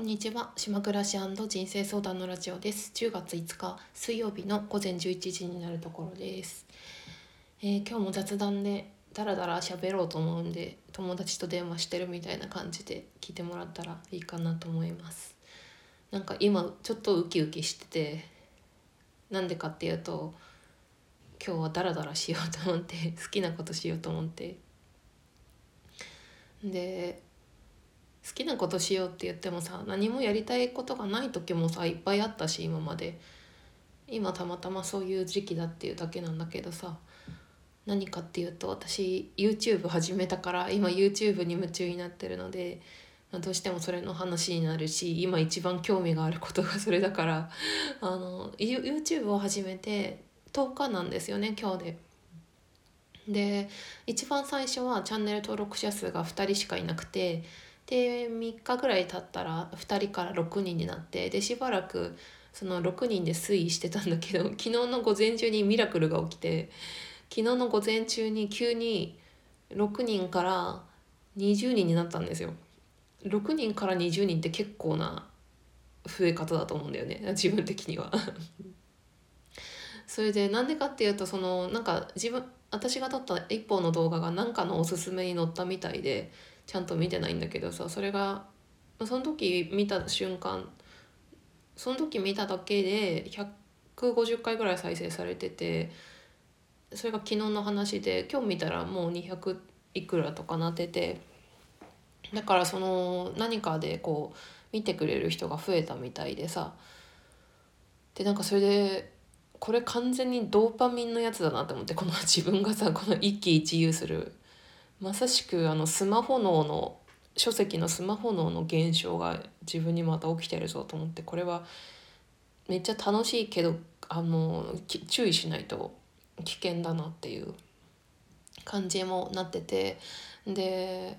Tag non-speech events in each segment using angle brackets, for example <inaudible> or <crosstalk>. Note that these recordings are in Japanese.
こんにちは。島暮らし人生相談のラジオです。10月5日水曜日の午前11時になるところです、えー今日も雑談でダラダラ喋ろうと思うんで友達と電話してるみたいな感じで聞いてもらったらいいかなと思います。なんか今ちょっとウキウキしててなんでかっていうと今日はダラダラしようと思って好きなことしようと思って。で好きなことしようって言ってもさ何もやりたいことがない時もさいっぱいあったし今まで今たまたまそういう時期だっていうだけなんだけどさ何かっていうと私 YouTube 始めたから今 YouTube に夢中になってるのでどうしてもそれの話になるし今一番興味があることがそれだから <laughs> あの You- YouTube を始めて10日なんですよね今日で。で一番最初はチャンネル登録者数が2人しかいなくてで3日ぐらい経ったら2人から6人になってでしばらくその6人で推移してたんだけど <laughs> 昨日の午前中にミラクルが起きて昨日の午前中に急に6人から20人になったんですよ。6人から20人って結構な増え方だと思うんだよね自分的には。<laughs> それでなんでかっていうとそのなんか自分私が撮った一本の動画が何かのおすすめに載ったみたいでちゃんと見てないんだけどさそれがその時見た瞬間その時見ただけで150回ぐらい再生されててそれが昨日の話で今日見たらもう200いくらとかなっててだからその何かでこう見てくれる人が増えたみたいでさでなんかそれでこれ完全にドーパミンのやつだなって思ってこの自分がさこの一喜一憂するまさしくあのスマホ脳の書籍のスマホ脳の現象が自分にまた起きてるぞと思ってこれはめっちゃ楽しいけどあの注意しないと危険だなっていう感じもなってて。で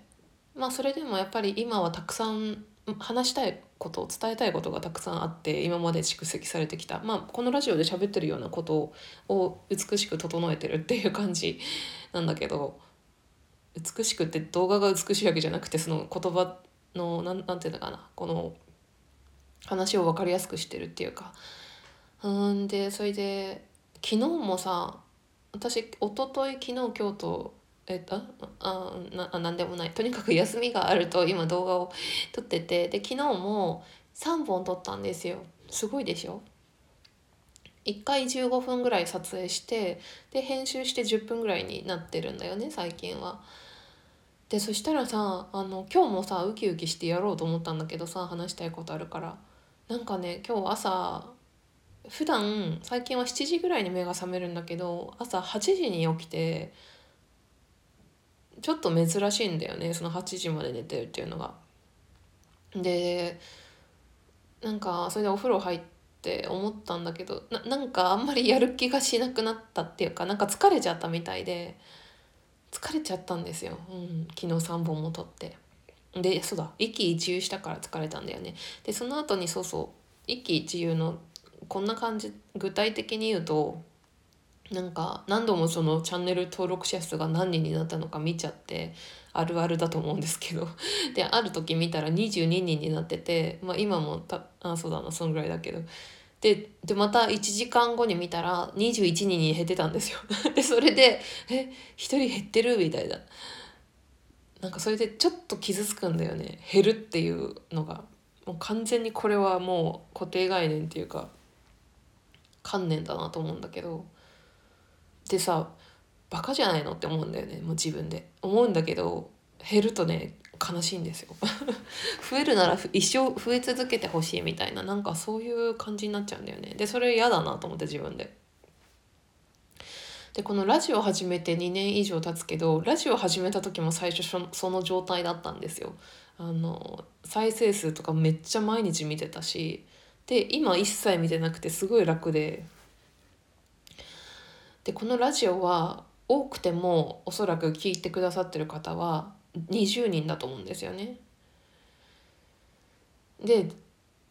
まあそれでもやっぱり今はたくさん話したいことを伝えたいことがたくさんあって今まで蓄積されてきた。まあこのラジオで喋ってるようなことを美しく整えてるっていう感じなんだけど美しくって動画が美しいわけじゃなくてその言葉のなんなんていうのかな。この話を分かりやすくしてるっていうか。うんでそれで昨日もさ私一昨日昨日今日とえっとあなあなんでもない。とにかく休みがあると今動画を撮ってて。で昨日も3本撮ったんですよ。すごいでしょ？1回15分ぐらい撮影してで編集して10分ぐらいになってるんだよね最近は。でそしたらさあの今日もさウキウキしてやろうと思ったんだけどさ話したいことあるからなんかね今日朝普段最近は7時ぐらいに目が覚めるんだけど朝8時に起きてちょっと珍しいんだよねその8時まで寝てるっていうのが。でなんかそれでお風呂入っって思ったんだけどななんかあんまりやる気がしなくなったっていうかなんか疲れちゃったみたいで疲れちゃったんですよ、うん、昨日3本も撮って。でそうだ一喜一憂したから疲れたんだよね。でその後にそうそう一喜一憂のこんな感じ具体的に言うとなんか何度もそのチャンネル登録者数が何人になったのか見ちゃってあるあるだと思うんですけど。<laughs> である時見たら22人になってて、まあ、今もたあそうだなそんぐらいだけど。ででまた1時間後に見たら21人に減ってたんですよ。<laughs> でそれで「え1人減ってる?」みたいな。なんかそれでちょっと傷つくんだよね。減るっていうのが。もう完全にこれはもう固定概念っていうか観念だなと思うんだけど。でさバカじゃないのって思うんだよね。もう自分で。思うんだけど減るとね悲しいんですよ。<laughs> 増えるなら一生増え続けてほしいみたいななんかそういう感じになっちゃうんだよね。でそれ嫌だなと思って自分で。でこのラジオ始めて2年以上経つけどラジオ始めた時も最初その状態だったんですよ。あの再生数とかめっちゃ毎日見てたしで今一切見てなくてすごい楽で。でこのラジオは多くてもおそらく聞いてくださってる方は20人だと思うんですよね。で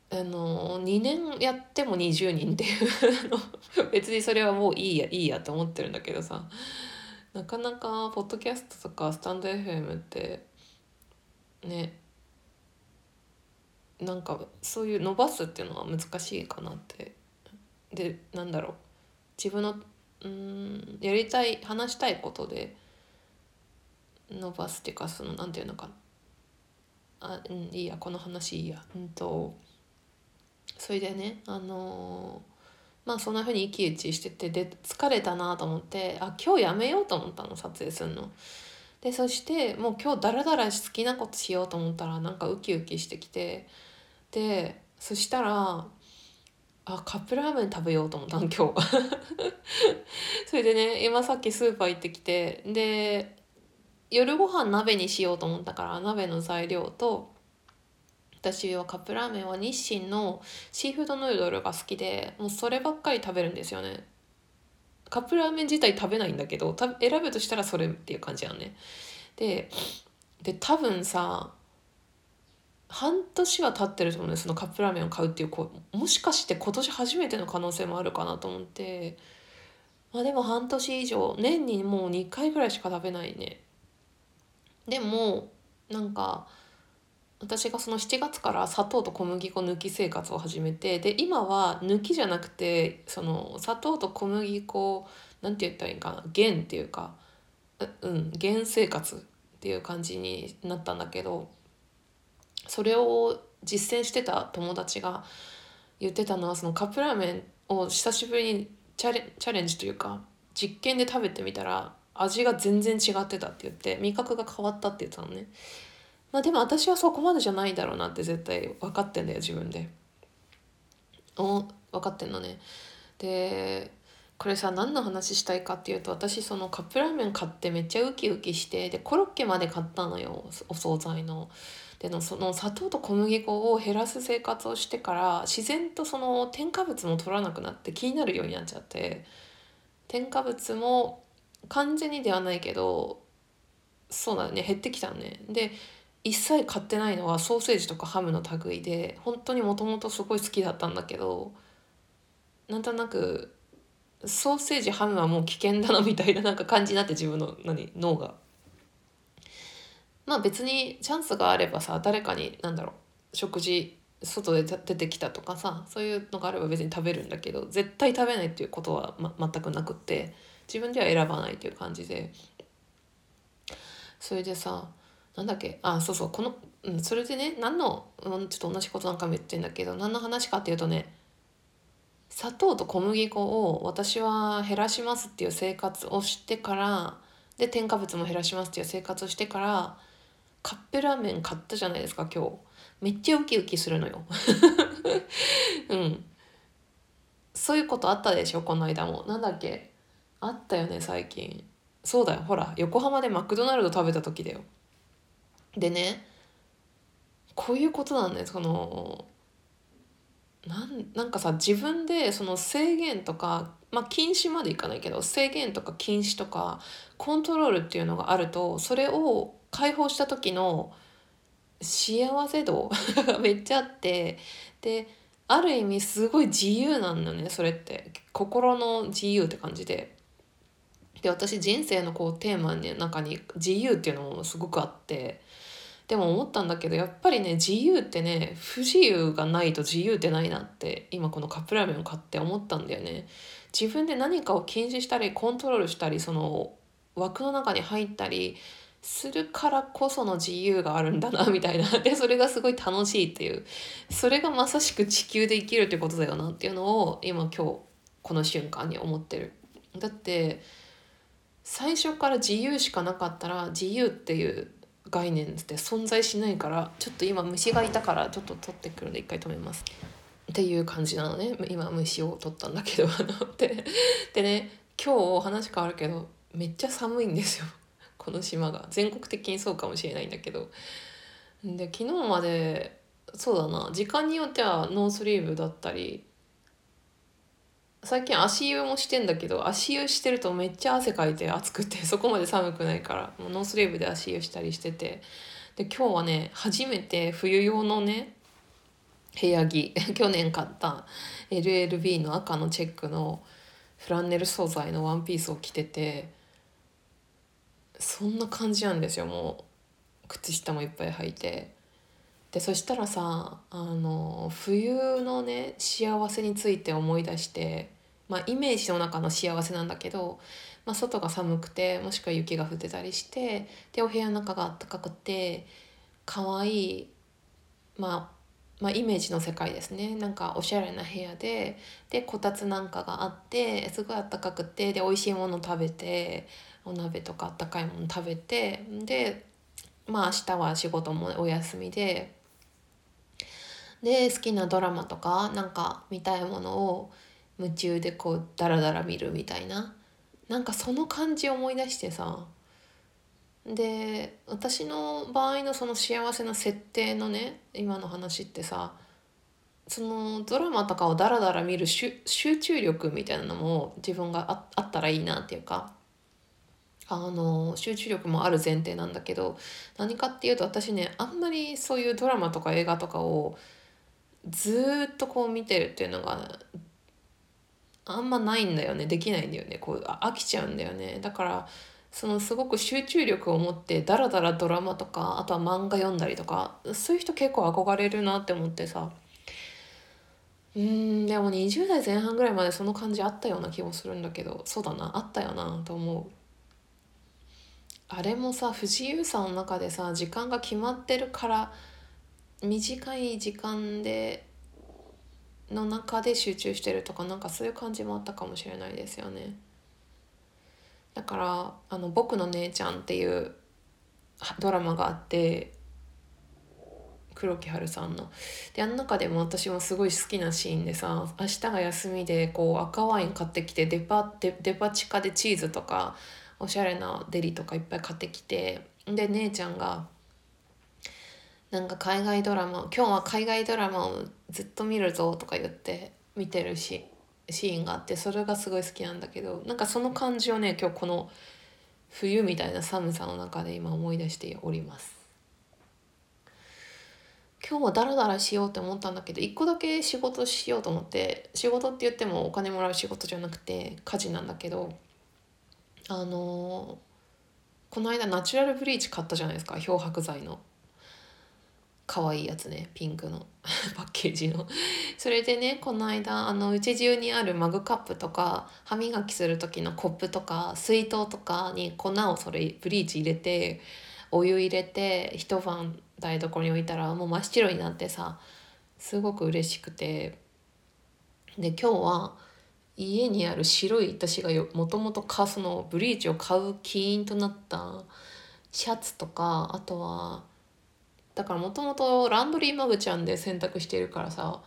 あの2年やっても20人っていうあの別にそれはもういいやいいやと思ってるんだけどさ。なかなかポッドキャストとかスタンド FM ってねなんかそういう伸ばすっていうのは難しいかなって。でなんだろう。自分のうんやりたい話したいことで伸ばすっていうかそのなんていうのかあうんいいやこの話いいやうんとそれでねあのーまあそんな風に一騎打ちしててで疲れたなと思ってあ今日やめようと思ったの撮影するの。でそしてもう今日ダラダラ好きなことしようと思ったらなんかウキウキしてきてでそしたらあカップラーメン食べようと思ったの今日。<laughs> それでね今さっきスーパー行ってきてで夜ご飯鍋にしようと思ったから鍋の材料と私はカップラーメンは日清のシーフードヌードルが好きでもうそればっかり食べるんですよね。カップラーメン自体食べないんだけど選ぶとしたらそれっていう感じやね。でで多分さ半年は経ってると思うんです。そのカップラーメンを買うっていう子もしかして今年初めての可能性もあるかなと思って。まあでも半年以上年にもう2回ぐらいしか食べないね。でもなんか私がその7月から砂糖と小麦粉抜き生活を始めてで今は抜きじゃなくてその砂糖と小麦粉なんて言ったらいいかな減っていうかうん減生活っていう感じになったんだけどそれを実践してた友達が言ってたのはそのカップラーメンを久しぶりにチャレチャレンジというか実験で食べてみたら味が全然違ってたって言って味覚が変わったって言ってたのね。まあでも私はそこまでじゃないだろうなって絶対分かってんだよ自分で。お分かってんのね。でこれさ何の話したいかっていうと私そのカップラーメン買ってめっちゃウキウキしてでコロッケまで買ったのよお惣菜の。でのその砂糖と小麦粉を減らす生活をしてから自然とその添加物も取らなくなって気になるようになっちゃって添加物も完全にではないけどそうだね減ってきたね。で一切買ってないのはソーセージとかハムの類で本当にもともとすごい好きだったんだけどなんとなくソーセージハムはもう危険だなみたいななんか感じになって自分の何脳が。まあ別にチャンスがあればさ誰かに何だろう食事外で出てきたとかさそういうのがあれば別に食べるんだけど絶対食べないっていうことは、ま、全くなくって自分では選ばないっていう感じで。それでさなんだっけあそうそうこの、うん、それでね何の、うん、ちょっと同じことなんかも言ってんだけど何の話かっていうとね砂糖と小麦粉を私は減らしますっていう生活をしてからで添加物も減らしますっていう生活をしてからカップラーメン買ったじゃないですか今日。めっちゃウキウキするのよ。<laughs> うん。そういうことあったでしょこの間も。なんだっけ？あったよね最近。そうだよ。ほら横浜でマクドナルド食べた時だよ。でねこういうことなんだよ。そのなんなんかさ自分でその制限とかまあ禁止までいかないけど制限とか禁止とかコントロールっていうのがあるとそれを解放した時の幸せ度 <laughs> めっちゃあってである意味すごい自由なんだねそれって心の自由って感じで。で私人生のこうテーマの中に自由っていうのもすごくあってでも思ったんだけどやっぱりね自由ってね不自由がないと自由ってないなって今このカップラーメンを買って思ったんだよね。自分で何かを禁止したりコントロールしたりその枠の中に入ったりするからこその自由があるんだなみたいな。<laughs> でそれがすごい楽しいっていう。それがまさしく地球で生きるってことだよなっていうのを今今日この瞬間に思ってる。だって最初から自由しかなかったら自由っていう概念って存在しないからちょっと今虫がいたからちょっと取ってくるので一回止めます。っていう感じなのね。今虫を取ったんだけど。<laughs> ででね今日話変わるけどめっちゃ寒いんですよ。この島が全国的にそうかもしれないんだけど。で昨日までそうだな時間によってはノースリーブだったり最近足湯もしてんだけど足湯してるとめっちゃ汗かいて暑くて <laughs> そこまで寒くないからもうノースリーブで足湯したりしてて。で今日はね初めて冬用のね部屋着 <laughs> 去年買った LLB の赤のチェックのフランネル素材のワンピースを着ててそんな感じなんですよ。もう靴下もいっぱい履いて。でそしたらさあの冬のね幸せについて思い出してまあイメージの中の幸せなんだけど、まあ、外が寒くてもしくは雪が降ってたりしてでお部屋の中が暖かくて可愛いまあまあ、イメージの世界ですね。なんかおしゃれな部屋ででこたつなんかがあってすごいあったかくてで美味しいもの食べてお鍋とかあったかいもの食べてでまあ明日は仕事もお休みでで好きなドラマとかなんか見たいものを夢中でこうダラダラ見るみたいななんかその感じ思い出してさ。で私の場合のその幸せな設定のね今の話ってさそのドラマとかをダラダラ見る集中力みたいなのも自分があったらいいなっていうか。あの集中力もある前提なんだけど何かっていうと私ねあんまりそういうドラマとか映画とかをずっとこう見てるっていうのがあんまないんだよね。できないんだよね。こう飽きちゃうんだよね。だからそのすごく集中力を持ってダラダラドラマとかあとは漫画読んだりとかそういう人結構憧れるなって思ってさ。うんでも20代前半ぐらいまでその感じあったような気もするんだけどそうだなあったよなと思う。あれもさ不自由さの中でさ時間が決まってるから短い時間での中で集中してるとかなんかそういう感じもあったかもしれないですよね。だから「あの僕の姉ちゃん」っていうドラマがあって黒木華さんの。であの中でも私もすごい好きなシーンでさ明日が休みでこう赤ワイン買ってきてデパデデパ地下でチーズとかおしゃれなデリとかいっぱい買ってきてで姉ちゃんがなんか海外ドラマ今日は海外ドラマをずっと見るぞとか言って見てるしシーンがあってそれがすごい好きなんだけどなんかその感じをね今日この冬みたいな寒さの中で今思い出しております。今日はダラダラしようって思ったんだけど一個だけ仕事しようと思って仕事って言ってもお金もらう仕事じゃなくて家事なんだけどあのこの間ナチュラルブリーチ買ったじゃないですか。漂白剤の。可愛いやつね。ピンクの。<laughs> パッケージの。それでねこの間あのうち中にあるマグカップとか歯磨きする時のコップとか水筒とかに粉をそれブリーチ入れてお湯入れて一晩台所に置いたらもう真っ白になってさすごく嬉しくて。で今日は家にある白い私がもともとそのブリーチを買う起因となったシャツとかあとはだからもともとランドリーマグちゃんで洗濯してるからさ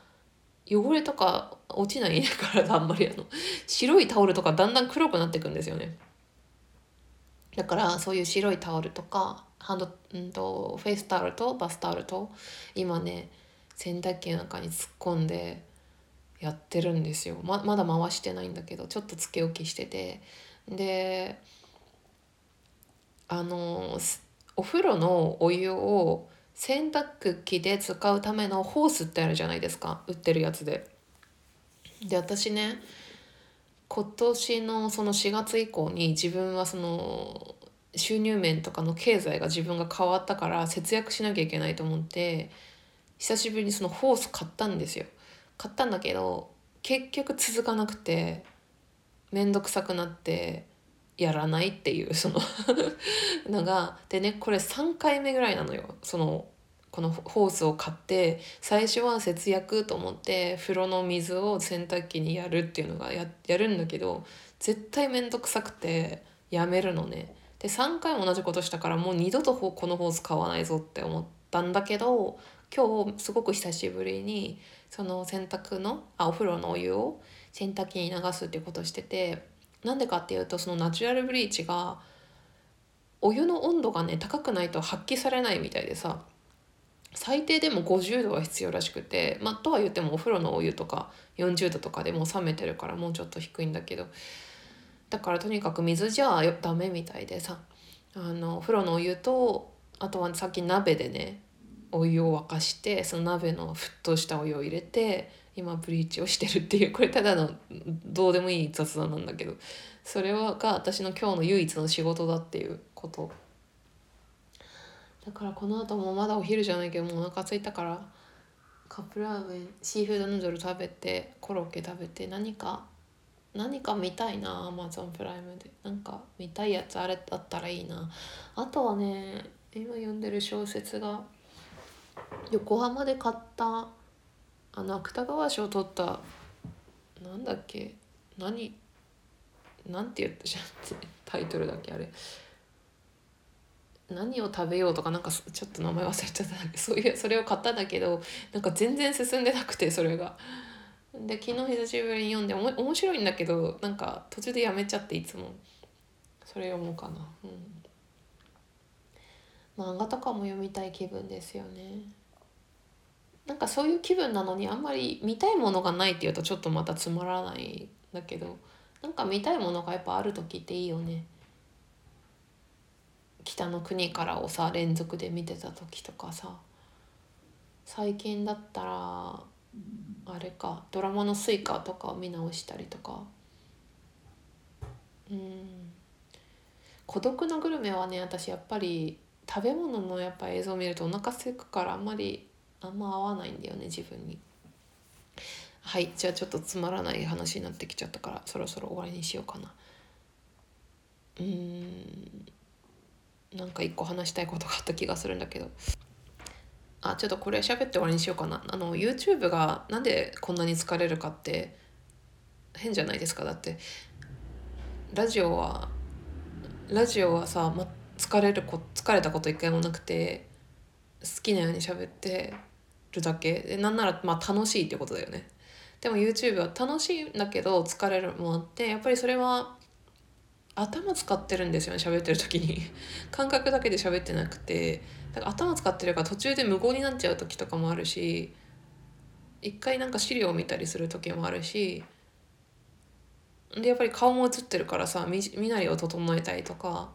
汚れとか落ちないからあんまりあの白いタオルとかだんだん黒くなってくんですよね。だからそういう白いタオルとかハンド、うんと、フェイスタオルとバスタオルと今ね洗濯機の中に突っ込んでやってるんですよままだ回してないんだけどちょっとつけ置きしててであのお風呂のお湯を洗濯機で使うためのホースってあるじゃないですか売ってるやつで。で私ね今年のその4月以降に自分はその収入面とかの経済が自分が変わったから節約しなきゃいけないと思って久しぶりにそのホース買ったんですよ。買ったんだけど結局続かなくて面倒くさくなってやらないっていうその <laughs> のがでねこれ3回目ぐらいなのよそのこのホースを買って最初は節約と思って風呂の水を洗濯機にやるっていうのがややるんだけど絶対面倒くさくてやめるのね。で3回も同じことしたからもう二度とこのホース買わないぞって思ったんだけど今日すごく久しぶりにその洗濯のあお風呂のお湯を洗濯機に流すっていうことをしててなんでかっていうとそのナチュラルブリーチがお湯の温度がね高くないと発揮されないみたいでさ最低でも50度は必要らしくてまあとは言ってもお風呂のお湯とか40度とかでもう冷めてるからもうちょっと低いんだけどだからとにかく水じゃダメみたいでさあのお風呂のお湯とあとはさっき鍋でねお湯を沸かしてその鍋の沸騰したお湯を入れて今ブリーチをしてるっていうこれただのどうでもいい雑談なんだけどそれが私の今日の唯一の仕事だっていうこと。だからこの後もまだお昼じゃないけどもうお腹空いたからカップラーメンシーフードヌードル食べてコロッケ食べて何か何か見たいなアマゾンプライムで。なんか見たいやつあれだったらいいな。あとはね今読んでる小説が横浜で買ったあの芥川賞を取ったなんだっけ何なんて言ったじゃんタイトルだっけあれ。何を食べようとかなんかちょっと名前忘れちゃったそういうそれを買ったんだけどなんか全然進んでなくてそれが。で昨日久しぶりに読んでおも面白いんだけどなんか途中でやめちゃっていつも。それ読もうかな。うん。漫画とかも読みたい気分ですよね。なんかそういう気分なのにあんまり見たいものがないっていうとちょっとまたつまらないんだけどなんか見たいものがやっぱある時っていいよね。北の国からをさ連続で見てた時とかさ。最近だったらあれかドラマの「スイカ」とかを見直したりとか。うん。孤独のグルメはね私やっぱり食べ物のやっぱ映像を見るとお腹すくからあんまりあんま合わないんだよね自分に。はいじゃあちょっとつまらない話になってきちゃったからそろそろ終わりにしようかな。うんなんか一個話したいことがあった気がするんだけど。あちょっとこれ喋って終わりにしようかな。あの YouTube がなんでこんなに疲れるかって変じゃないですかだって。ラジオはラジオはさ、ま、疲れるこ疲れたこと一回もなくて好きなように喋ってるだけ。でなんならまあ楽しいってことだよね。でも YouTube は楽しいんだけど疲れるもあってやっぱりそれは頭使ってるんですよね喋ってる時に。<laughs> 感覚だけで喋ってなくて。だから頭使ってるから途中で無言になっちゃう時とかもあるし一回なんか資料を見たりする時もあるしでやっぱり顔も映ってるからさ身なりを整えたりとか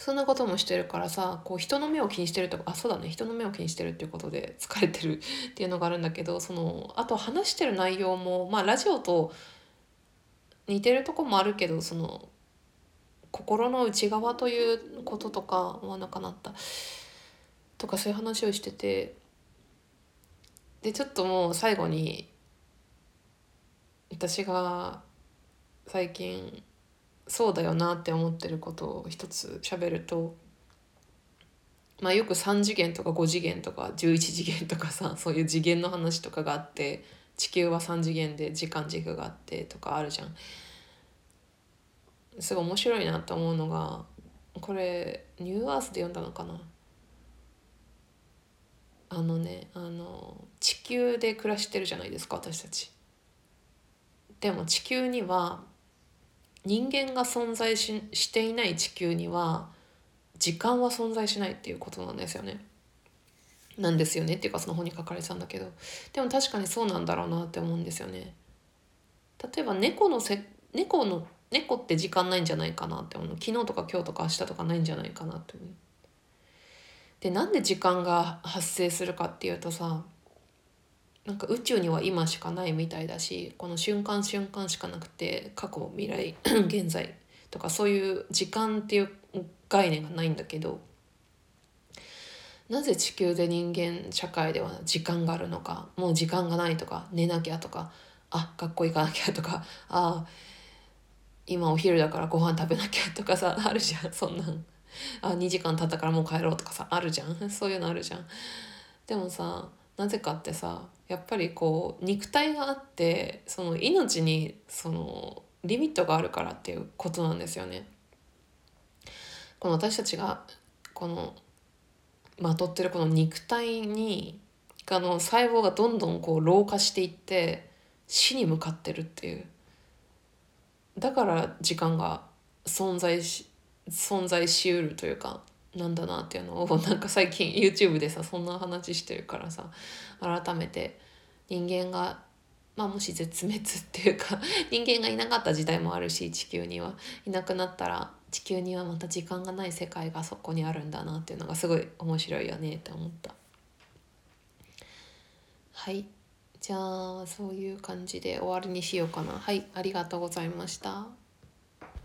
そんなこともしてるからさこう人の目を気にしてるとかあそうだね人の目を気にしてるっていうことで <laughs> 疲れてるっていうのがあるんだけどそのあと話してる内容もまあラジオと似てるとこもあるけどその心の内側ということとか思わなかなった。とかそういう話をしててでちょっともう最後に私が最近そうだよなって思ってることを一つ喋るとまあよく3次元とか5次元とか11次元とかさ <laughs> そういう次元の話とかがあって地球は3次元で時間軸があってとかあるじゃん。すごい面白いなと思うのがこれニューアースで読んだのかな？あのねあの地球で暮らしてるじゃないですか私たち。でも地球には人間が存在ししていない地球には時間は存在しないっていうことなんですよね。なんですよねっていうかその本に書かれてたんだけどでも確かにそうなんだろうなって思うんですよね。例えば猫のせ猫の猫って時間ないんじゃないかなって思う昨日とか今日とか明日とかないんじゃないかなって思う。でなんで時間が発生するかっていうとさなんか宇宙には今しかないみたいだしこの瞬間瞬間しかなくて過去未来 <clears throat> 現在とかそういう時間っていう概念がないんだけどなぜ地球で人間社会では時間があるのかもう時間がないとか寝なきゃとかあ学校行かなきゃとかあ今お昼だからご飯食べなきゃとかさあるじゃんそんなん。あ2時間経ったからもう帰ろうとかさあるじゃん。そういうのあるじゃん。でもさなぜかってさやっぱりこう肉体があってその命にそのリミットがあるからっていうことなんですよね。この私たちがこのまとってるこの肉体にあの細胞がどんどんこう老化していって死に向かってるっていうだから時間が存在し存在しうるというかなんだなっていうのを <laughs> なんか最近 YouTube でさそんな話してるからさ改めて人間がまあもし絶滅っていうか <laughs> 人間がいなかった時代もあるし地球にはいなくなったら地球にはまた時間がない世界がそこにあるんだなっていうのがすごい面白いよねって思った。はいじゃあそういう感じで終わりにしようかなはいありがとうございました。